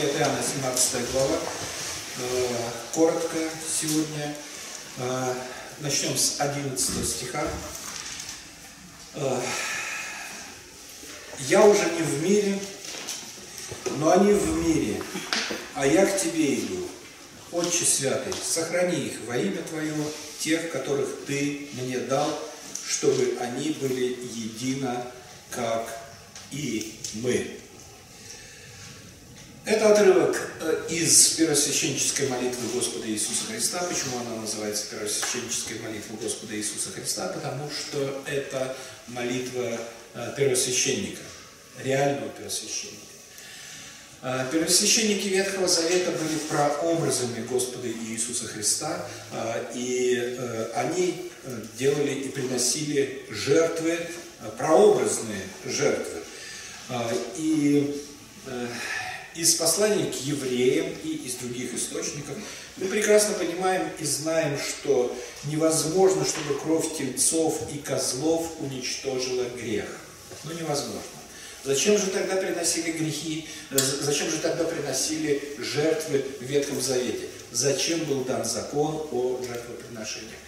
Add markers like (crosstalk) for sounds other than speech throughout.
Евангелие от Иоанна, 17 глава. Коротко сегодня. Начнем с 11 стиха. «Я уже не в мире, но они в мире, а я к Тебе иду. Отче Святый, сохрани их во имя Твое, тех, которых Ты мне дал, чтобы они были едино, как и мы». Это отрывок э, из первосвященнической молитвы Господа Иисуса Христа. Почему она называется первосвященческой молитвой Господа Иисуса Христа? Потому что это молитва э, первосвященника, реального первосвященника. Э, первосвященники Ветхого Завета были прообразами Господа Иисуса Христа, и они делали и приносили жертвы, прообразные жертвы. И из посланий к евреям и из других источников, мы прекрасно понимаем и знаем, что невозможно, чтобы кровь тельцов и козлов уничтожила грех. Ну, невозможно. Зачем же тогда приносили грехи, зачем же тогда приносили жертвы в Ветхом Завете? Зачем был дан закон о жертвоприношениях?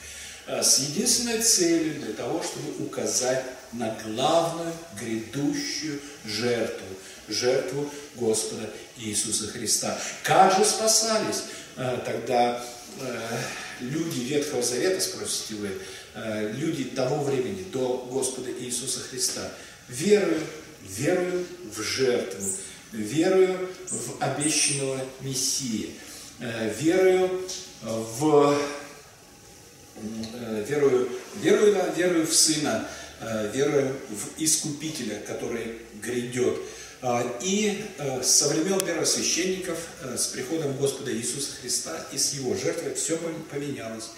Э, с единственной целью для того, чтобы указать на главную грядущую жертву, жертву Господа Иисуса Христа. Как же спасались э, тогда э, люди Ветхого Завета, спросите вы, люди того времени, до Господа Иисуса Христа? Верую, верую в жертву, верую в обещанного Мессии, верую в верую, верую, да, верую в Сына, верую в Искупителя, который грядет. А, и э, со времен первосвященников, э, с приходом Господа Иисуса Христа и с Его жертвой все поменялось.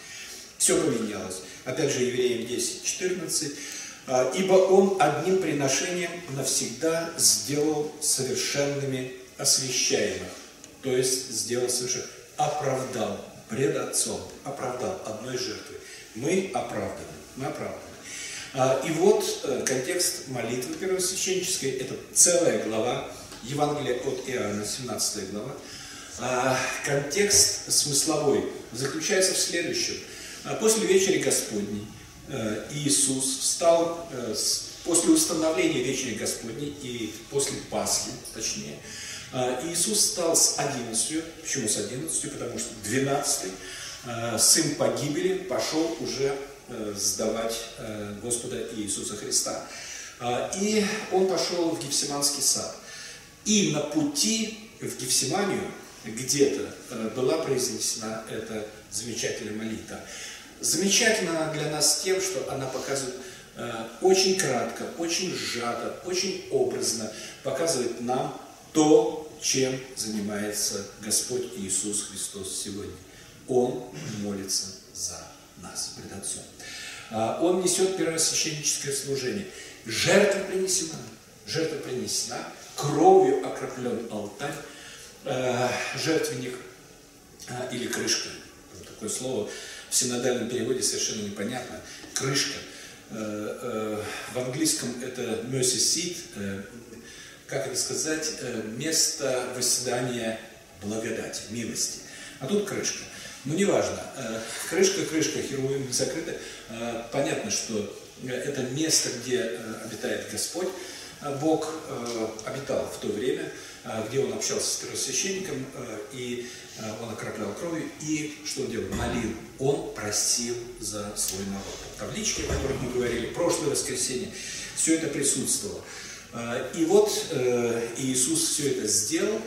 Все поменялось. Опять же, Евреям 10, 14. «А, «Ибо Он одним приношением навсегда сделал совершенными освящаемых». То есть сделал совершенно, оправдал пред Отцом, оправдал одной жертвой. Мы оправданы, мы оправданы. А, и вот э, контекст молитвы первосвященнической, это целая глава, Евангелие от Иоанна, 17 глава. А, контекст смысловой заключается в следующем. А, после вечери Господней э, Иисус встал э, после установления вечери Господней и после Пасхи, точнее, Иисус встал с одиннадцатью. Почему с одиннадцатью? Потому что двенадцатый сын погибели пошел уже Э, сдавать э, Господа Иисуса Христа. И он пошел в Гефсиманский сад. И на пути в Гефсиманию где-то э, была произнесена эта замечательная молитва. Замечательна для нас тем, что она показывает очень кратко, очень сжато, очень образно, показывает нам то, чем занимается Господь Иисус Христос сегодня. Он молится за нас пред Отцом. А, он несет первосвященническое служение. Жертва принесена, жертва принесена, кровью окроплен алтарь, а, жертвенник а, или крышка. Такое слово в синодальном переводе совершенно непонятно. Крышка. В английском это mercy seat, как это сказать, место восседания благодати, милости. А тут крышка. Ну, неважно. Э, крышка, крышка, херувим закрыта. Э, понятно, что это место, где э, обитает Господь. Бог обитал в то время, где он общался с первосвященником, и он окроплял кровью, и что он делал? Молил. Он просил за свой народ. Таблички, о которых мы говорили, прошлое воскресенье, все это присутствовало. И вот Иисус все это сделал,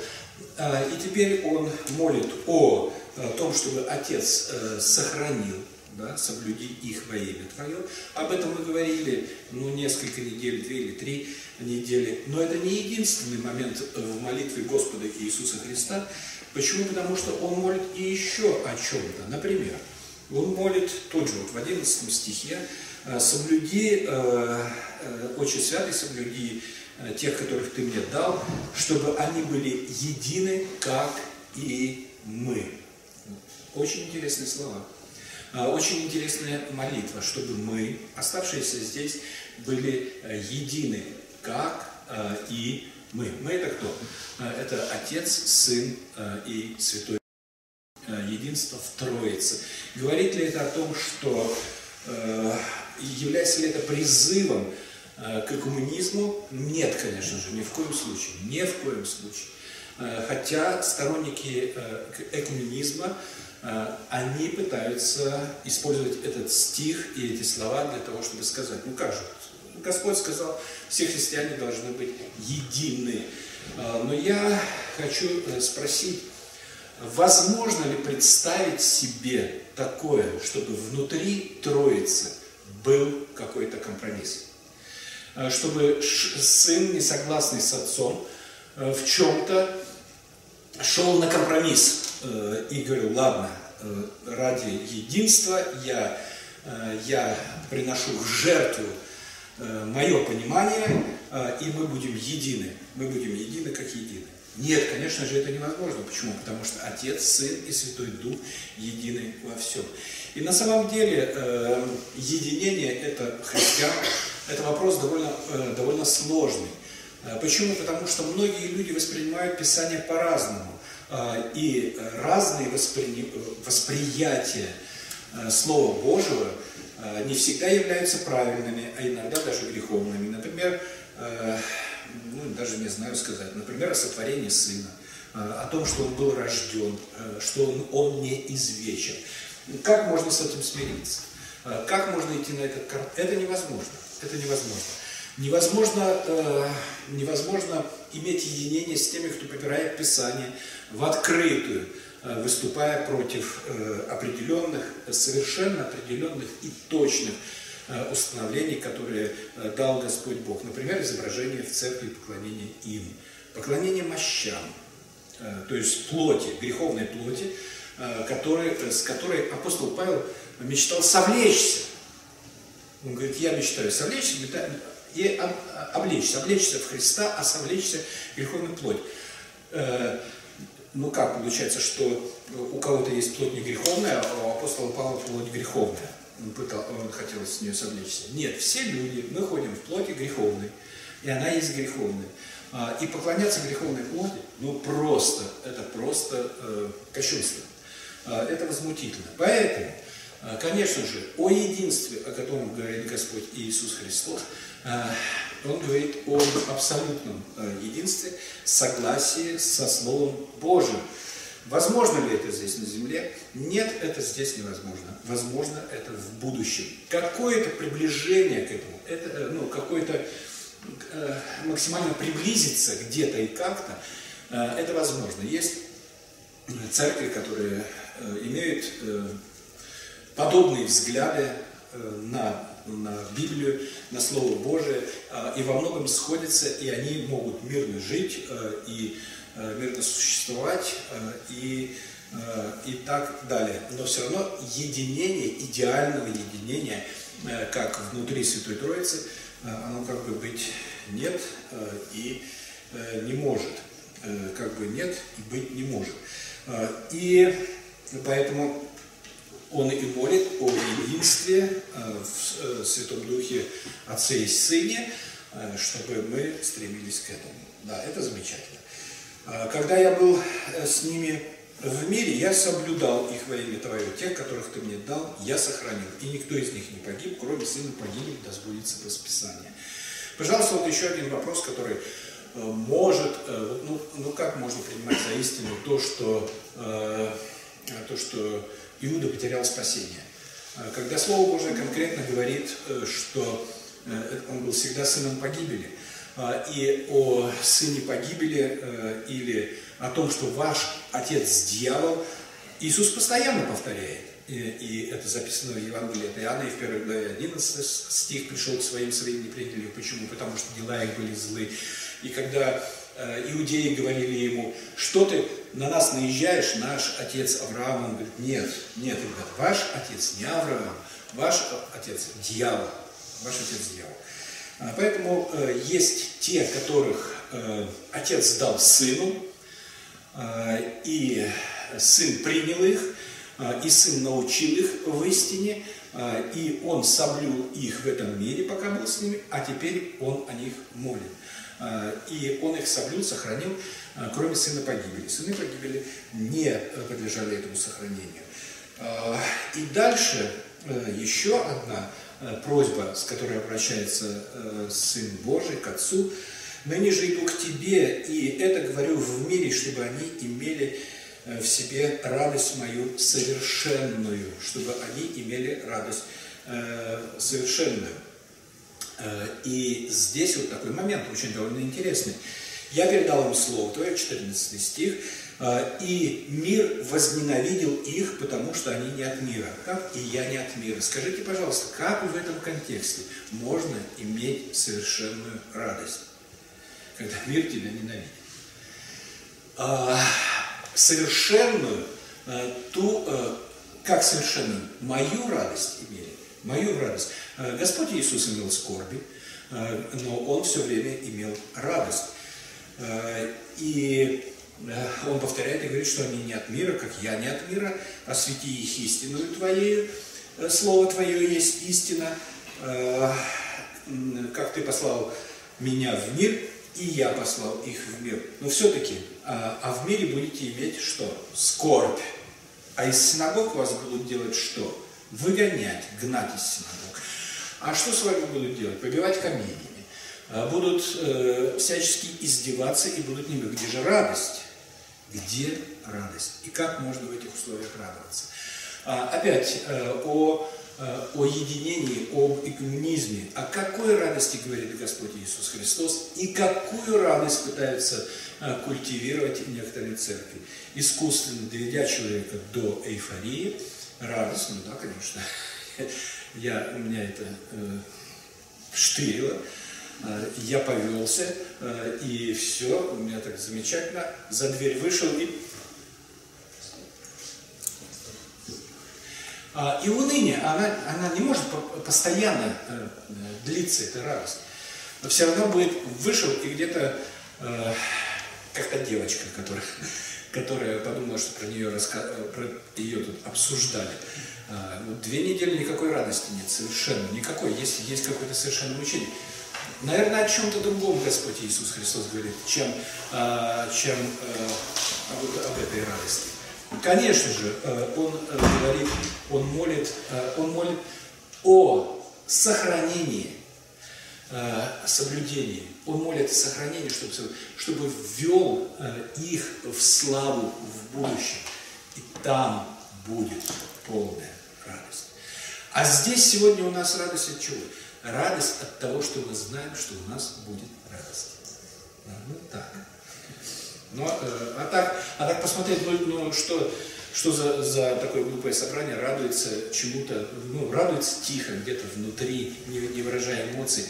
и теперь он молит о о том, чтобы Отец э, сохранил, да, соблюди их во имя Твое. Об этом мы говорили ну, несколько недель, две или три недели. Но это не единственный момент в молитве Господа Иисуса Христа. Почему? Потому что Он молит и еще о чем-то. Например, Он молит, тот же вот в 11 стихе, «Э, «Соблюди, э, Отче Святый, соблюди тех, которых Ты мне дал, чтобы они были едины, как и мы». Очень интересные слова. А, очень интересная молитва, чтобы мы, оставшиеся здесь, были э, едины, как э, и Мы. Мы это кто? Это Отец, Сын и Святой Единство в Троице. Говорит ли это о том, что является ли это призывом к коммунизму? Нет, конечно же, ни в коем случае. Ни в коем случае. Хотя сторонники экуменизма Э, они пытаются использовать этот стих и эти слова для того, чтобы сказать, ну как же, Господь сказал, все христиане должны быть едины. Э, но я хочу э, спросить, возможно ли представить себе такое, чтобы внутри Троицы был какой-то компромисс? Чтобы сын, не согласный с отцом, в чем-то шел на компромисс, Э, и говорю, ладно, э, ради единства я, э, я приношу в жертву мое понимание, и мы будем едины. Мы будем едины как едины. Нет, конечно же, это невозможно. Почему? Потому что Отец, Сын и Святой Дух едины во всем. И на самом деле э, единение это христиан, это вопрос довольно, э, довольно сложный. Почему? Потому что многие люди воспринимают Писание по-разному. А, и разные воспри... восприятия а, Слова Божьего а, не всегда являются правильными, а иногда даже греховными. Например, ну, даже не знаю сказать, например, о сотворении Сына, о том, что Он был рожден, что Он, он не извечен. Как можно с этим смириться? Как можно идти на этот карт? Это невозможно. Это невозможно. Невозможно, э, невозможно иметь единение с теми, кто попирает Писание в открытую, э, выступая против э, определенных, совершенно определенных и точных э, установлений, которые э, дал Господь Бог. Например, изображение в церкви поклонения им, поклонение мощам, э, то есть плоти, греховной плоти, э, который, с которой апостол Павел мечтал совлечься. Он говорит, я мечтаю совлечься, и облечься, облечься в Христа, а совлечься в греховную плоть. Э, ну как получается, что у кого-то есть плоть не греховная, а у апостола Павла плоть греховная. Он, пытал, он хотел с нее совлечься. Нет, все люди, мы ходим в плоти греховной, и она есть греховная. А, и поклоняться греховной плоти, ну просто, это просто э, кощунство. А, это возмутительно. Поэтому, конечно же, о единстве, о котором говорит Господь Иисус Христос, а, он говорит о абсолютном э, единстве, согласии со Словом Божьим. Возможно ли это здесь на земле? Нет, это здесь невозможно. Возможно, это в будущем. Какое-то приближение к этому, это, э, ну, какое-то э, максимально приблизиться где-то и как-то, э, это возможно. Есть церкви, которые э, имеют э, подобные взгляды э, на на Библию, на Слово Божие, а, и во многом сходятся, и они могут мирно жить, а, и а, мирно существовать, и, и так далее. Но все равно единение, идеального единения, как внутри Святой Троицы, оно как бы быть нет и не может. Как бы нет и быть не может. И поэтому он и молит о единстве э, в э, Святом Духе Отце и Сыне, э, чтобы мы стремились к этому. Да, это замечательно. Когда я был с ними в мире, я соблюдал их во имя Твое, тех, которых Ты мне дал, я сохранил. И никто из них не погиб, кроме сына погибнет, да сбудется Расписание. Пожалуйста, вот еще один вопрос, который может, ну, ну как можно принимать за истину то, что, то, что Иуда потерял спасение. А, когда Слово Божие конкретно говорит, э, что э, он был всегда сыном погибели, и о сыне погибели э, или о том, что ваш отец дьявол, Иисус постоянно повторяет. И, это записано в Евангелии от Иоанна, и в первой главе 11 стих пришел к своим, своим не. Почему? Потому что дела их были злы. И когда Э, иудеи говорили ему, что ты на нас наезжаешь, наш отец Авраам, он говорит, нет, нет, ребят, ваш отец не Авраам, ваш отец дьявол, ваш отец дьявол. А, поэтому э, есть те, которых э, отец дал сыну, и сын принял их, и сын научил их в истине, и Он соблюл их в этом мире, пока был с ними, а теперь Он о них молит. И Он их соблюл, сохранил, кроме сына погибели. Сыны погибели не подлежали этому сохранению. И дальше еще одна просьба, с которой обращается Сын Божий к Отцу. «Ныне же иду к Тебе, и это говорю в мире, чтобы они имели в себе радость мою совершенную, чтобы они имели радость э, совершенную. Э, и здесь вот такой момент очень довольно интересный. Я передал им Слово Твое, 14 стих, э, и мир возненавидел их, потому что они не от мира, как и я не от мира. Скажите, пожалуйста, как в этом контексте можно иметь совершенную радость, когда мир тебя ненавидит? А, совершенную, э, ту, как совершенную, мою радость имели, мою радость. Э, Господь Иисус имел скорби, но Он все время имел радость. И Он повторяет и говорит, что они не от мира, как я не от мира, освети их истинную Твоею, Слово Твое есть истина, как Ты послал меня в мир, и я послал их в мир. Но все-таки, а, а в мире будете иметь что? Скорбь. А из синагог вас будут делать что? Выгонять, гнать из синагог. А что с вами будут делать? Побивать камнями. А будут э, всячески издеваться и будут ними. Где же радость? Где радость? И как можно в этих условиях радоваться? А, опять э, о Э, о единении, об экуменизме. О какой радости говорит Господь Иисус Христос и какую радость пытаются э, культивировать некоторые церкви. Искусственно доведя человека до эйфории, радость, ну да, конечно, я, у меня это э, штырило, э, я повелся, э, и все, у меня так замечательно, за дверь вышел и А, и уныние, она, она не может постоянно э, длиться, эта радость. Но все равно будет, вышел и где-то, э, как то девочка, которая, которая подумала, что про нее, раска... про ее тут обсуждали. А, ну, две недели никакой радости нет, совершенно никакой. Есть, есть какое-то совершенно мучение. Наверное, о чем-то другом Господь Иисус Христос говорит, чем, а, чем э, об, об этой радости. Конечно же, э, он э, говорит, он молит, он молит о сохранении, соблюдении. Он молит о сохранении, чтобы, чтобы ввел их в славу в будущем. И там будет полная радость. А здесь сегодня у нас радость от чего? Радость от того, что мы знаем, что у нас будет радость. Ну так. Но, э, а, так, а так посмотреть, ну, ну что, что за, за такое глупое собрание, радуется чему-то, ну, радуется тихо, где-то внутри, не, не выражая эмоций.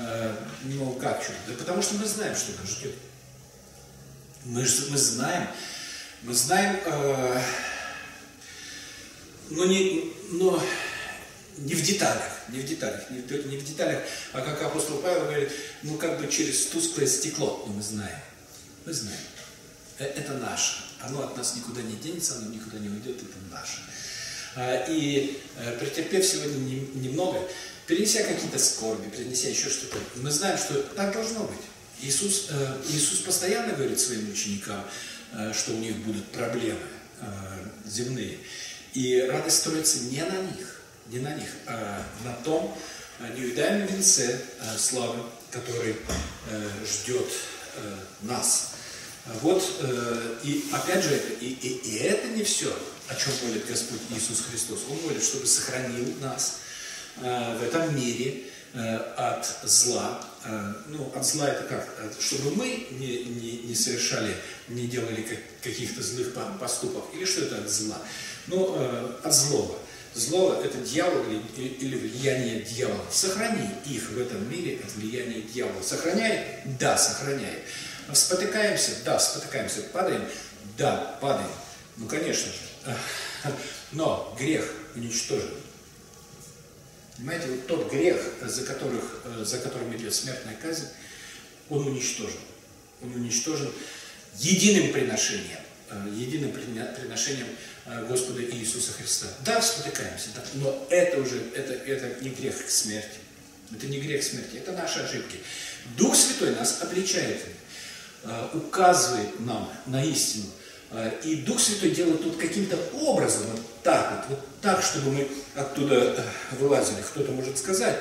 Э, ну, как что? Да потому что мы знаем, что нас ждет. Мы, мы знаем, мы знаем, э, но, не, но не в деталях, не в деталях, не в, не в деталях, а как апостол Павел говорит, ну как бы через тусклое стекло, но мы знаем, мы знаем. Э, это наше. Оно от нас никуда не денется, оно никуда не уйдет, это наше. А, и э, претерпев сегодня немного, перенеся какие-то скорби, перенеся еще что-то, мы знаем, что так должно быть. Иисус, э, Иисус постоянно говорит своим ученикам, что у них будут проблемы земные. И радость строится не на них, не на них, а на том неуидаемом венце славы, который ждет нас. Вот, э, и опять же, и, и, и это не все, о чем молит Господь Иисус Христос. Он молит, чтобы сохранил нас э, в этом мире э, от зла. Ну, от зла это как? Чтобы мы не, не, не совершали, не делали каких-то злых поступков. Или что это от зла? Ну, от злого. Зло – это дьявол или, или влияние дьявола. Сохрани их в этом мире от влияния дьявола. Сохраняй? Да, сохраняй. Спотыкаемся? Да, спотыкаемся. Падаем? Да, падаем. Ну, конечно же. Но грех уничтожен. Понимаете, вот тот грех, за, которых, за которым идет смертная казнь, он уничтожен. Он уничтожен единым приношением. единым приношением Господа Иисуса Христа. Да, спотыкаемся, да, но это уже, это, это не грех к смерти. Это не грех смерти, это наши ошибки. Дух Святой нас обличает, указывает нам на истину. И Дух Святой делает тут каким-то образом, вот так вот, вот так, чтобы мы оттуда вылазили. Кто-то может сказать,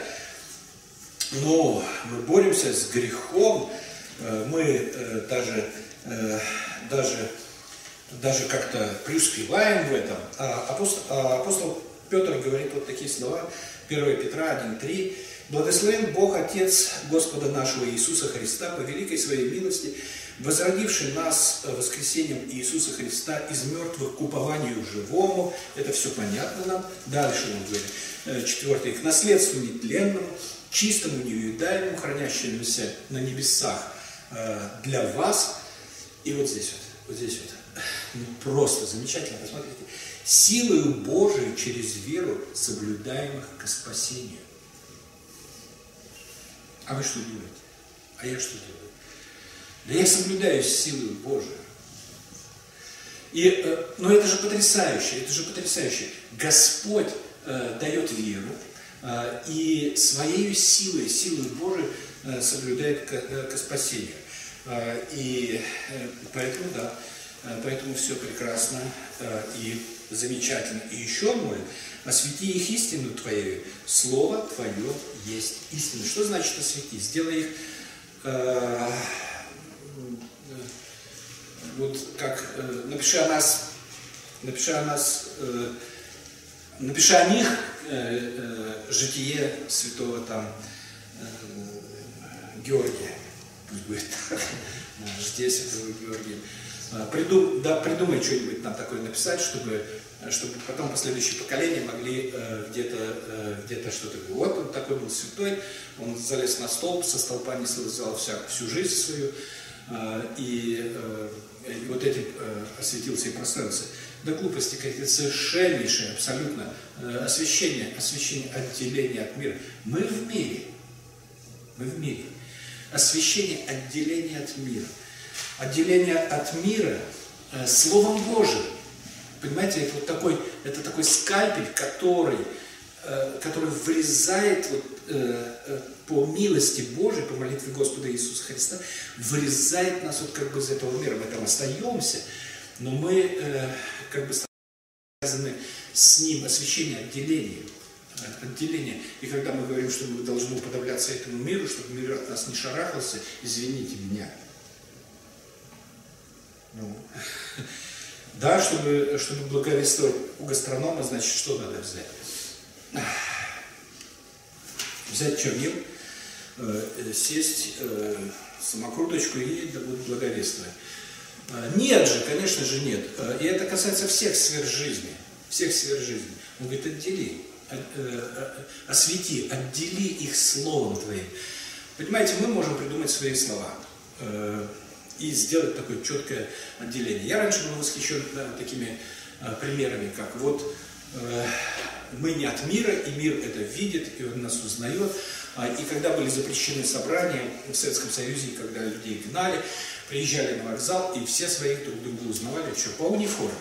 но мы боремся с грехом, мы даже, даже, даже как-то преуспеваем в этом. А апостол, а апостол Петр говорит вот такие слова, 1 Петра 1.3. Благословен Бог Отец Господа нашего Иисуса Христа по великой своей милости, возродивший нас воскресением Иисуса Христа из мертвых к упованию живому. Это все понятно нам. Дальше он говорит, четвертый, к наследству нетленному, чистому, неуедаемому, хранящемуся на небесах для вас. И вот здесь вот, вот здесь вот, ну, просто замечательно, посмотрите. Силою Божией через веру, соблюдаемых к спасению. А вы что делаете? А я что делаю? Да я соблюдаю силу Божию. И, но это же потрясающе, это же потрясающе. Господь э, дает веру э, и своей силой, силой Божией э, соблюдает к, к спасению. Э, и э, поэтому, да, э, поэтому все прекрасно э, и замечательно. И еще молит, освети их истину Твоею, Слово Твое есть истина. Что значит освети? Сделай их э, вот как э, напиши о нас, напиши о нас, э, напиши о них э, э, житие святого там э, Георгия, пусть будет так, (laughs) житие святого Георгия. Придум, да, придумай что-нибудь нам такое написать, чтобы чтобы потом последующие поколения могли э, где-то э, где что-то Вот он такой был святой, он залез на столб, со столпа не слезал вся, всю жизнь свою, э, и, э, и вот этим э, осветился и прославился. До глупости какие-то совершеннейшее, абсолютно э, освещение, освещение отделения от мира. Мы в мире, мы в мире. Освещение отделения от мира. Отделение от мира э, Словом Божиим. Понимаете, это вот такой, это такой скальпель, который, э, который вырезает вот, э, э, по милости Божией, по молитве Господа Иисуса Христа, вырезает нас вот как бы из этого мира. Мы там остаемся, но мы э, как бы связаны с Ним, освящение, отделение. Отделение. И когда мы говорим, что мы должны уподобляться этому миру, чтобы мир от нас не шарахался, извините меня. Ну, (laughs) да, чтобы, чтобы благовествовать у гастронома, значит, что надо взять? Взять чернил, э, сесть, э, самокруточку и будет благовествовать. Э, нет же, конечно же нет. Э, и это касается всех сфер жизни. Всех сфер жизни. Он говорит, отдели, от, э, освети, отдели их словом твоим. Понимаете, мы можем придумать свои слова. И сделать такое четкое отделение. Я раньше был восхищен да, такими э, примерами, как вот э, мы не от мира, и мир это видит, и он нас узнает. А, и когда были запрещены собрания в Советском Союзе, когда людей гнали, приезжали на вокзал, и все своих друг друга узнавали, что по униформе.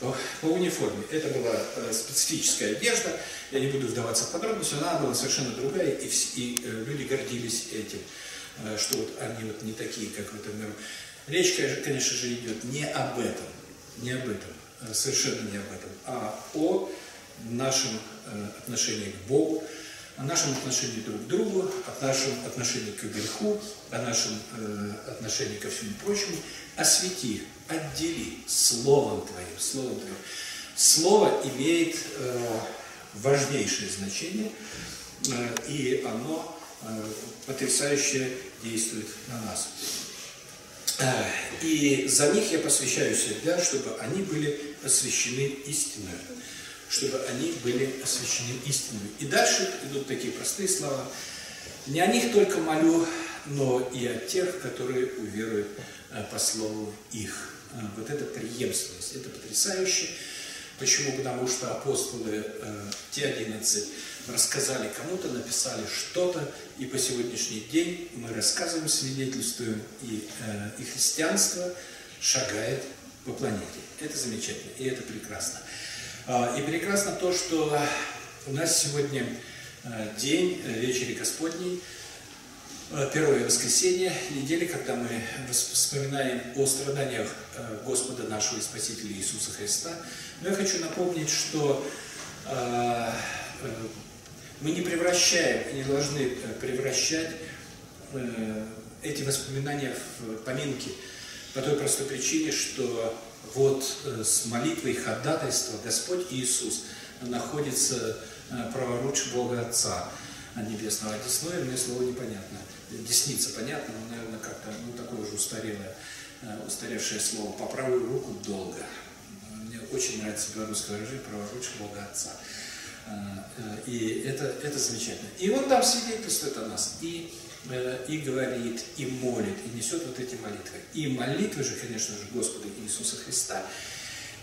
По униформе. Это была э, специфическая одежда, я не буду вдаваться в подробности, но она была совершенно другая, и, и э, люди гордились этим. Э, что вот они вот не такие, как в этом миру. Речь, конечно же, идет не об этом, не об этом, э, совершенно не об этом, а о нашем э, отношении к Богу, о нашем отношении друг к другу, о нашем отношении к греху, о нашем отношении ко всему прочему. Освети, отдели Словом Твоим, Словом Твоим. Слово имеет важнейшее значение, и оно потрясающе действует на нас. Э, и за них я посвящаю себя, чтобы они были освящены истиной. Чтобы они были освящены истиной. И дальше идут такие простые слова. Не о них только молю, но и о тех, которые уверуют э, по слову их. Э, вот это преемственность, это потрясающе. Почему? Потому что апостолы, те 11, рассказали кому-то, написали что-то, и по сегодняшний день мы рассказываем, свидетельствуем, и, э, и христианство шагает по планете. Это замечательно, и это прекрасно. А, и прекрасно то, что у нас сегодня э, день э, вечери Господней, э, первое воскресенье недели, когда мы вспоминаем о страданиях Господа нашего и Спасителя Иисуса Христа. Но я хочу напомнить, что мы не превращаем и не должны превращать эти воспоминания в поминки по той простой причине, что вот э, с молитвой ходатайства Господь Иисус находится э, праворуч Бога Отца Небесного. Десное мне слово непонятно. Десница понятно, но, наверное, как-то ну, такое уже устарелое, э, устаревшее слово. По правую руку долго. Мне очень нравится белорусское выражение праворуч Бога Отца. И это, это замечательно. И он там свидетельствует о нас. И Э, и говорит, и молит, и несет вот эти молитвы. И молитвы же, конечно же, Господа Иисуса Христа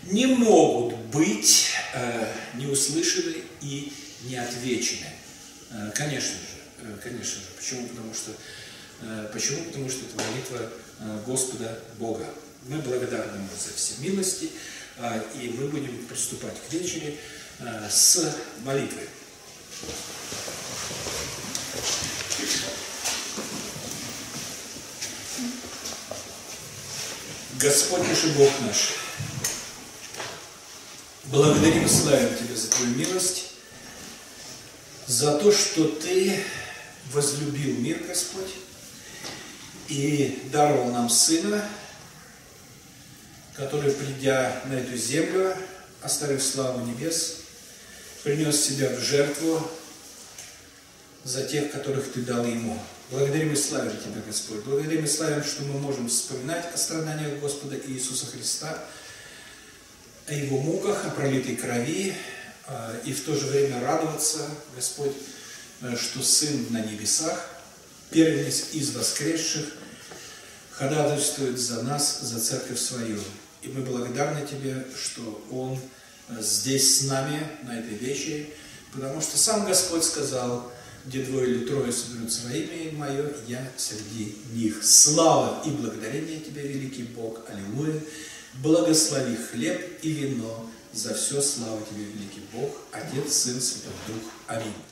не могут быть э, не услышаны и не отвечены. Э, конечно же, э, конечно же. Почему? Потому что, э, почему? Потому что это молитва э, Господа Бога. Мы благодарны Ему за все милости, э, и мы будем приступать к вечере э, с молитвой. Господь наш и Бог наш, благодарим и славим Тебя за Твою милость, за то, что Ты возлюбил мир, Господь, и даровал нам Сына, который, придя на эту землю, оставив славу небес, принес себя в жертву за тех, которых Ты дал Ему. Благодарим и славим Тебя, Господь. Благодарим и славим, что мы можем вспоминать о страданиях Господа Иисуса Христа, о Его муках, о пролитой крови, а, и в то же время радоваться, Господь, э, что Сын на небесах, первенец из воскресших, ходатайствует за нас, за церковь свою. И мы благодарны Тебе, что Он э, здесь с нами, на этой вечере, потому что сам Господь сказал, где двое или трое соберутся во имя Мое, я среди них. Слава и благодарение Тебе, великий Бог, Аллилуйя. Благослови хлеб и вино, за все слава Тебе, великий Бог, Отец, Сын, Святой Дух. Аминь.